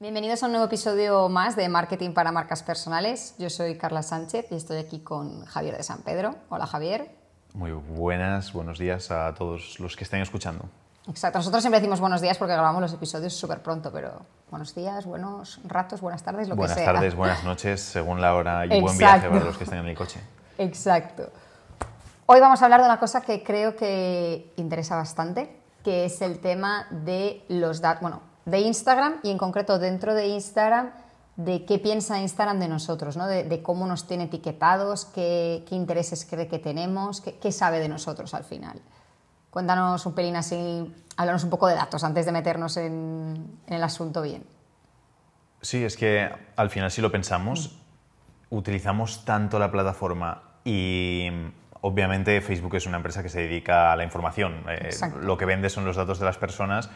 Bienvenidos a un nuevo episodio más de Marketing para Marcas Personales. Yo soy Carla Sánchez y estoy aquí con Javier de San Pedro. Hola Javier. Muy buenas, buenos días a todos los que estén escuchando. Exacto, nosotros siempre decimos buenos días porque grabamos los episodios súper pronto, pero buenos días, buenos ratos, buenas tardes, lo buenas que sea. Buenas tardes, buenas noches, según la hora y buen viaje para los que estén en el coche. Exacto. Hoy vamos a hablar de una cosa que creo que interesa bastante, que es el tema de los datos, bueno, de Instagram y en concreto dentro de Instagram, de qué piensa Instagram de nosotros, ¿no? de, cómo nos tiene etiquetados, qué, intereses cree que tenemos, qué, sabe de nosotros al final. Cuéntanos un pelín así, háblanos un poco de datos antes de meternos en, en el asunto bien. Sí, es que al final si lo pensamos, utilizamos tanto la plataforma y obviamente Facebook es una empresa que se dedica a la información. Eh, lo que vende son los datos de las personas.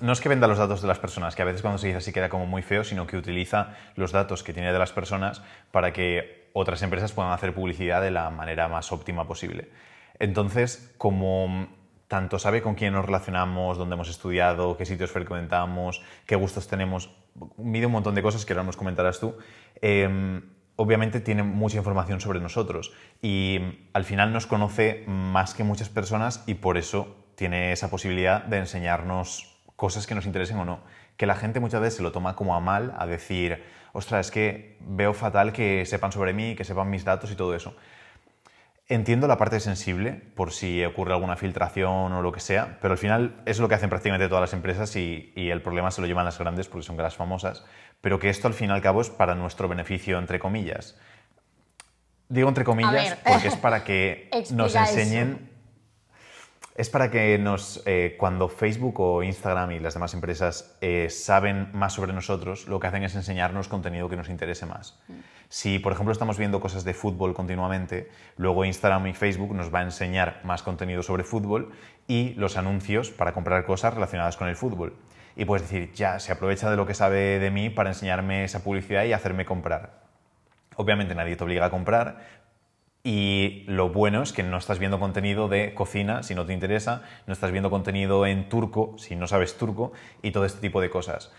No es que venda los datos de las personas, que a veces cuando se dice así queda como muy feo, sino que utiliza los datos que tiene de las personas para que otras empresas puedan hacer publicidad de la manera más óptima posible. Entonces, como tanto sabe con quién nos relacionamos, dónde hemos estudiado, qué sitios frecuentamos, qué gustos tenemos, mide un montón de cosas que ahora nos comentarás tú. Em, obviamente tiene mucha información sobre nosotros y al final nos conoce más que muchas personas y por eso tiene esa posibilidad de enseñarnos cosas que nos interesen o no. Que la gente muchas veces se lo toma como a mal, a decir, ostras, es que veo fatal que sepan sobre mí, que sepan mis datos y todo eso. Entiendo la parte sensible por si ocurre alguna filtración o lo que sea, pero al final es lo que hacen prácticamente todas las empresas y, el problema se lo llevan las grandes porque son las famosas, pero que esto al fin y al cabo es para nuestro beneficio, entre comillas. Digo entre comillas porque es para que nos enseñen es para que nos, eh, cuando Facebook o Instagram y las demás empresas eh, saben más sobre nosotros, lo que hacen es enseñarnos contenido que nos interese más. Mm. Si, por ejemplo, estamos viendo cosas de fútbol continuamente, luego Instagram y Facebook nos va a enseñar más contenido sobre fútbol y los anuncios para comprar cosas relacionadas con el fútbol. Y puedes decir, ya, se aprovecha de lo que sabe de mí para enseñarme esa publicidad y hacerme comprar. Obviamente nadie te obliga a comprar, y lo bueno es que no estás viendo contenido de cocina si no te interesa, no estás viendo contenido en turco si no sabes turco y todo este tipo de cosas.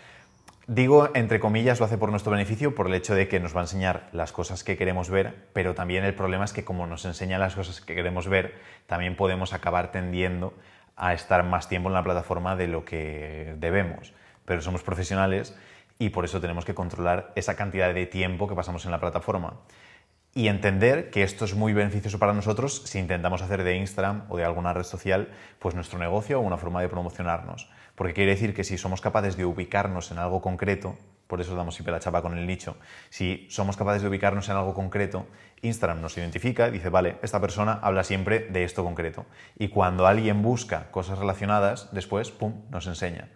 Digo, entre comillas, lo hace por nuestro beneficio, por el hecho de que nos va a enseñar las cosas que queremos ver, pero también el problema es que como nos enseña las cosas que queremos ver, también podemos acabar tendiendo a estar más tiempo en la plataforma de lo que debemos. Pero somos profesionales y por eso tenemos que controlar esa cantidad de tiempo que pasamos en la plataforma y entender que esto es muy beneficioso para nosotros si intentamos hacer de Instagram o de alguna red social pues nuestro negocio o una forma de promocionarnos. Porque quiere decir que si somos capaces de ubicarnos en algo concreto, por eso damos siempre la chapa con el nicho, si somos capaces de ubicarnos en algo concreto, Instagram nos identifica y dice, vale, esta persona habla siempre de esto concreto. Y cuando alguien busca cosas relacionadas, después, pum, nos enseña.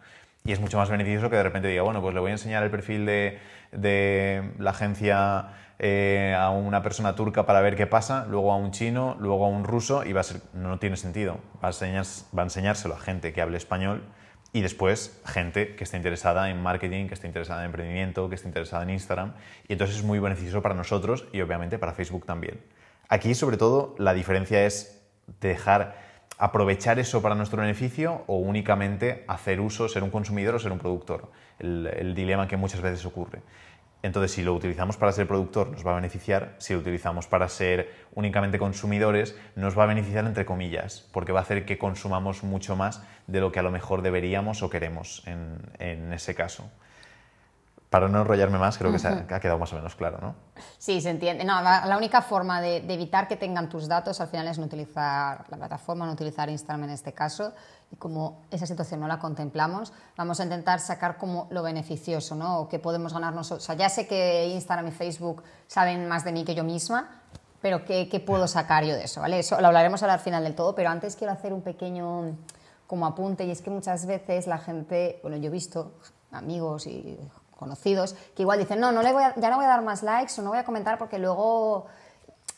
Y es mucho más beneficioso que de repente diga, bueno, pues le voy a enseñar el perfil de, de la agencia eh, a una persona turca para ver qué pasa, luego a un chino, luego a un ruso y va a ser, no tiene sentido. Va a, va a enseñárselo a gente que hable español y después gente que esté interesada en marketing, que esté interesada en emprendimiento, que esté interesada en Instagram. Y entonces es muy beneficioso para nosotros y obviamente para Facebook también. Aquí sobre todo la diferencia es dejar aprovechar eso para nuestro beneficio o únicamente hacer uso, ser un consumidor o ser un productor. el dilema que muchas veces ocurre. Entonces, si lo utilizamos para ser productor, nos va a beneficiar. Si lo utilizamos para ser únicamente consumidores, nos va a beneficiar entre comillas, porque va a hacer que consumamos mucho más de lo que a lo mejor deberíamos o queremos en, ese caso. Para no enrollarme más, creo que se ha, quedado más o menos claro, ¿no? Sí, se entiende. No, la, única forma de, de, evitar que tengan tus datos al final es no utilizar la plataforma, no utilizar Instagram en este caso y como esa situación no la contemplamos, vamos a intentar sacar como lo beneficioso, ¿no? O que podemos ganar nosotros. O sea, ya sé que Instagram y Facebook saben más de mí que yo misma, pero ¿qué, ¿qué, puedo sacar yo de eso? ¿vale? Eso lo hablaremos al final del todo, pero antes quiero hacer un pequeño como apunte y es que muchas veces la gente, bueno, yo he visto amigos y conocidos que igual dicen, no, no le voy ya no voy a dar más likes o no voy a comentar porque luego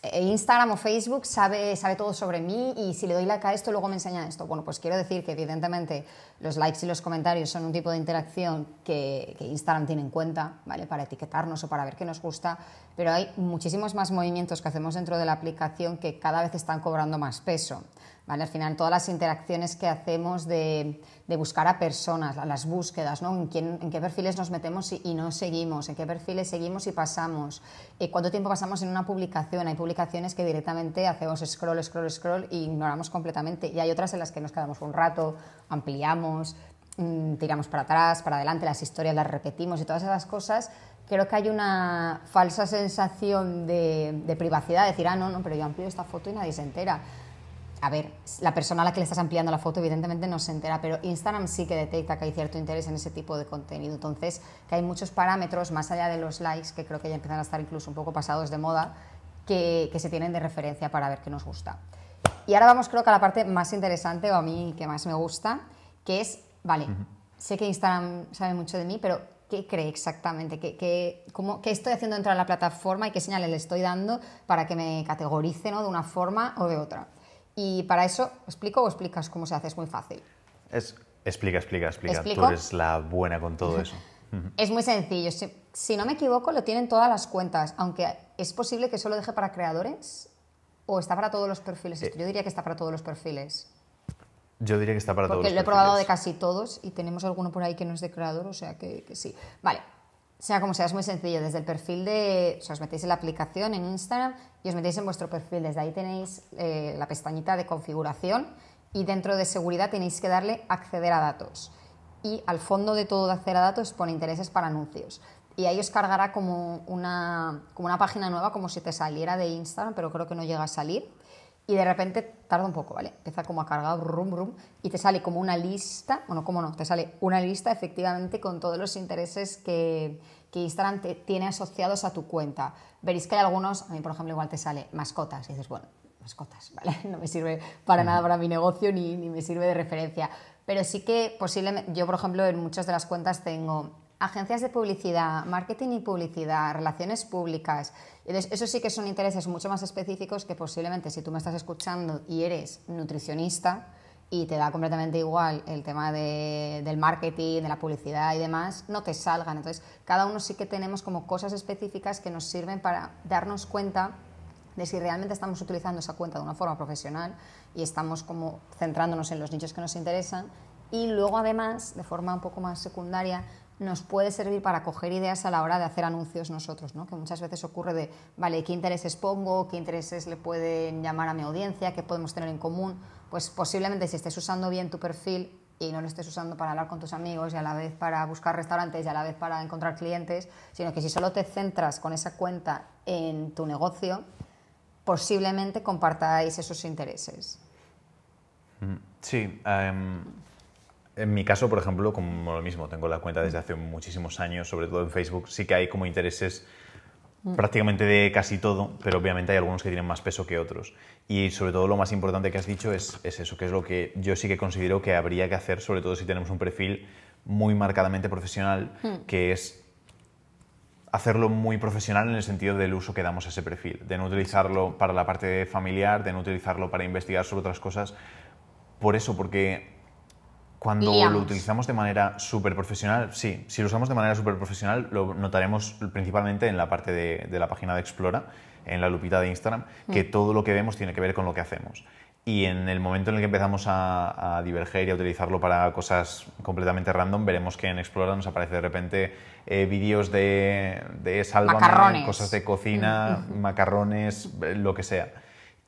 eh, Instagram o Facebook sabe, sabe todo sobre mí y si le doy like a esto, luego me enseña esto. Bueno, pues quiero decir que evidentemente los likes y los comentarios son un tipo de interacción que, Instagram tiene en cuenta, ¿vale? Para etiquetarnos o para ver qué nos gusta, pero hay muchísimos más movimientos que hacemos dentro de la aplicación que cada vez están cobrando más peso. ¿Vale? Al final, todas las interacciones que hacemos de, de buscar a personas, las búsquedas, ¿no? En, qué perfiles nos metemos y, no seguimos, en qué perfiles seguimos y pasamos, eh, cuánto tiempo pasamos en una publicación. Hay publicaciones que directamente hacemos scroll, scroll, scroll y ignoramos completamente. Y hay otras en las que nos quedamos un rato, ampliamos, mm, tiramos para atrás, para adelante, las historias las repetimos y todas esas cosas creo que hay una falsa sensación de, de, privacidad, decir, ah, no, no, pero yo amplio esta foto y nadie se entera a ver, la persona a la que le estás ampliando la foto evidentemente no se entera, pero Instagram sí que detecta que hay cierto interés en ese tipo de contenido. Entonces, que hay muchos parámetros más allá de los likes, que creo que ya empiezan a estar incluso un poco pasados de moda, que, que se tienen de referencia para ver qué nos gusta. Y ahora vamos creo que a la parte más interesante o a mí que más me gusta, que es, vale, sé que Instagram sabe mucho de mí, pero ¿qué cree exactamente? ¿Qué, qué, cómo, ¿Qué, estoy haciendo dentro de la plataforma y qué señales le estoy dando para que me categorice ¿no? de una forma o de otra? Y para eso, ¿explico o explicas cómo se hace? Es muy fácil. Es, explica, explica, explica. Tú eres la buena con todo eso. es muy sencillo. Si, no me equivoco, lo tienen todas las cuentas, aunque es posible que solo deje para creadores o está para todos los perfiles. Eh. Yo diría que está para todos los perfiles. Yo diría que está para todos los perfiles. Porque lo he probado de casi todos y tenemos alguno por ahí que no es de creador, o sea que, que sí. Vale, sea como sea, es muy sencillo. Desde el perfil de. O sea, os metéis en la aplicación, en Instagram, y os metéis en vuestro perfil. Desde ahí tenéis eh, la pestañita de configuración y dentro de seguridad tenéis que darle acceder a datos. Y al fondo de todo de acceder a datos pone intereses para anuncios. Y ahí os cargará como una, como una página nueva, como si te saliera de Instagram, pero creo que no llega a salir y de repente tarda un poco, ¿vale? Empieza como a cargar, rum, rum, y te sale como una lista, bueno, ¿cómo no? Te sale una lista efectivamente con todos los intereses que, que Instagram te tiene asociados a tu cuenta. Veréis que hay algunos, a mí por ejemplo igual te sale mascotas, y dices, bueno, mascotas, ¿vale? No me sirve para nada para mi negocio ni, ni me sirve de referencia. Pero sí que posiblemente, yo por ejemplo en muchas de las cuentas tengo agencias de publicidad, marketing y publicidad, relaciones públicas. Eso sí que son intereses mucho más específicos que posiblemente si tú me estás escuchando y eres nutricionista y te da completamente igual el tema del marketing, de la publicidad y demás, no te salgan. Entonces, cada uno sí que tenemos como cosas específicas que nos sirven para darnos cuenta de si realmente estamos utilizando esa cuenta de una forma profesional y estamos como centrándonos en los nichos que nos interesan y luego además, de forma un poco más secundaria, nos puede servir para coger ideas a la hora de hacer anuncios nosotros, ¿no? que muchas veces ocurre de, vale, ¿qué intereses pongo? ¿Qué intereses le pueden llamar a mi audiencia? ¿Qué podemos tener en común? Pues posiblemente si estés usando bien tu perfil y no lo estés usando para hablar con tus amigos y a la vez para buscar restaurantes y a la vez para encontrar clientes, sino que si solo te centras con esa cuenta en tu negocio, posiblemente compartáis esos intereses. Mm, sí, em, en mi caso, por ejemplo, como lo mismo, tengo la cuenta desde hace muchísimos años, sobre todo en Facebook, sí que hay como intereses mm. prácticamente de casi todo, pero obviamente hay algunos que tienen más peso que otros. Y sobre todo lo más importante que has dicho es, eso, que es lo que yo sí que considero que habría que hacer, sobre todo si tenemos un perfil muy marcadamente profesional, mm. que es hacerlo muy profesional en el sentido del uso que damos a ese perfil, de no utilizarlo para la parte familiar, de no utilizarlo para investigar sobre otras cosas. Por eso, porque cuando lo utilizamos de manera súper profesional, sí, si lo usamos de manera súper profesional, lo notaremos principalmente en la parte de, la página de Explora, en la lupita de Instagram, que mm. todo lo que vemos tiene que ver con lo que hacemos. Y en el momento en el que empezamos a, diverger y a utilizarlo para cosas completamente random, veremos que en Explora nos aparece de repente eh, vídeos de, de sálvame, cosas de cocina, mm. macarrones, lo que sea.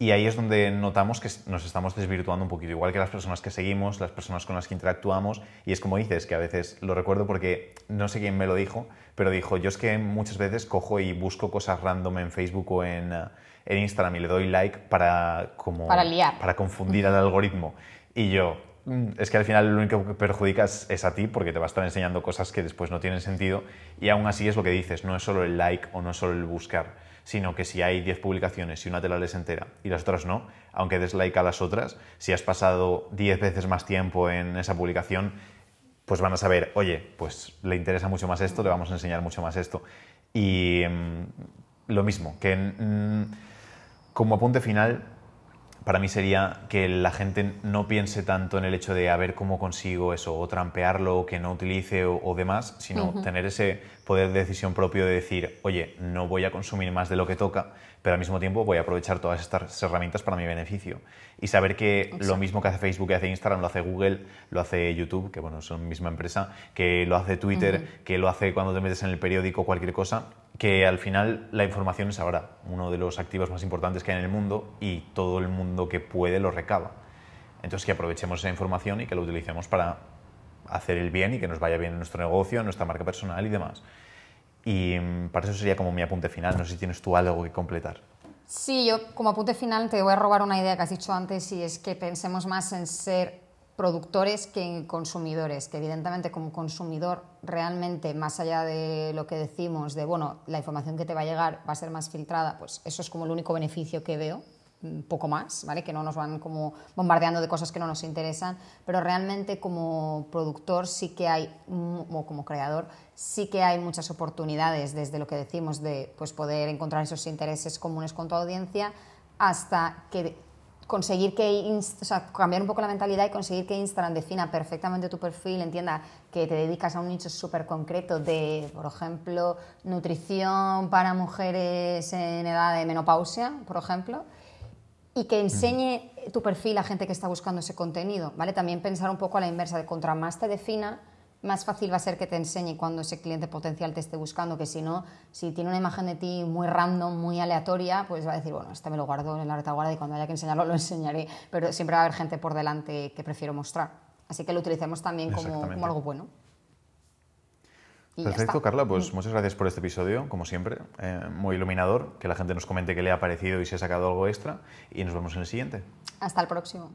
Y ahí es donde notamos que nos estamos desvirtuando un poquito, igual que las personas que seguimos, las personas con las que interactuamos. Y es como dices, que a veces lo recuerdo porque no sé quién me lo dijo, pero dijo, yo es que muchas veces cojo y busco cosas random en Facebook o en, eh, en Instagram y le doy like para, como, para, liar. para confundir al algoritmo. Y yo, mm, es que al final lo único que perjudicas es a ti porque te va a estar enseñando cosas que después no tienen sentido y aún así es lo que dices, no es solo el like o no es solo el buscar, sino que si hay 10 publicaciones y una te la lees entera y las otras no, aunque des like a las otras, si has pasado 10 veces más tiempo en esa publicación, pues van a saber, oye, pues le interesa mucho más esto, le vamos a enseñar mucho más esto. Y mm, lo mismo, que mm, como apunte final, para mí sería que la gente no piense tanto en el hecho de a ver cómo consigo eso, o trampearlo, o que no utilice o, demás, sino tener ese poder de decisión propio de decir, oye, no voy a consumir más de lo que toca, pero al mismo tiempo voy a aprovechar todas estas herramientas para mi beneficio. Y saber que lo mismo que hace Facebook, que hace Instagram, lo hace Google, lo hace YouTube, que bueno, son misma empresa, que lo hace Twitter, que lo hace cuando te metes en el periódico, cualquier cosa, que al final la información es ahora uno de los activos más importantes que hay en el mundo y todo el mundo que puede lo recaba. Entonces que aprovechemos esa información y que lo utilicemos para hacer el bien y que nos vaya bien en nuestro negocio, en nuestra marca personal y demás. Y mm, para eso sería como mi apunte final. No sé si tienes tú algo que completar. Sí, yo como apunte final te voy a robar una idea que has dicho antes y es que pensemos más en ser productores que consumidores, que evidentemente como consumidor realmente, más allá de lo que decimos, de, bueno, la información que te va a llegar va a ser más filtrada, pues eso es como el único beneficio que veo, un poco más, ¿vale? Que no nos van como bombardeando de cosas que no nos interesan, pero realmente como productor sí que hay, o como creador, sí que hay muchas oportunidades desde lo que decimos de pues, poder encontrar esos intereses comunes con tu audiencia hasta que conseguir que, o sea, cambiar un poco la mentalidad y conseguir que Instagram defina perfectamente tu perfil, entienda que te dedicas a un nicho súper concreto de, por ejemplo, nutrición para mujeres en edad de menopausia, por ejemplo, y que enseñe tu perfil a gente que está buscando ese contenido, ¿vale? También pensar un poco a la inversa, de contra más te defina, más fácil va a ser que te enseñe cuando ese cliente potencial te esté buscando, que si no, si tiene una imagen de ti muy random, muy aleatoria, pues va a decir, bueno, este me lo guardo en la retaguardia y cuando haya que enseñarlo lo enseñaré, pero siempre va a haber gente por delante que prefiero mostrar. Así que lo utilicemos también como, como algo bueno. Perfecto, Carla, pues muchas gracias por este episodio, como siempre, eh, muy iluminador, que la gente nos comente qué le ha parecido y si ha sacado algo extra y nos vemos en el siguiente. Hasta el próximo.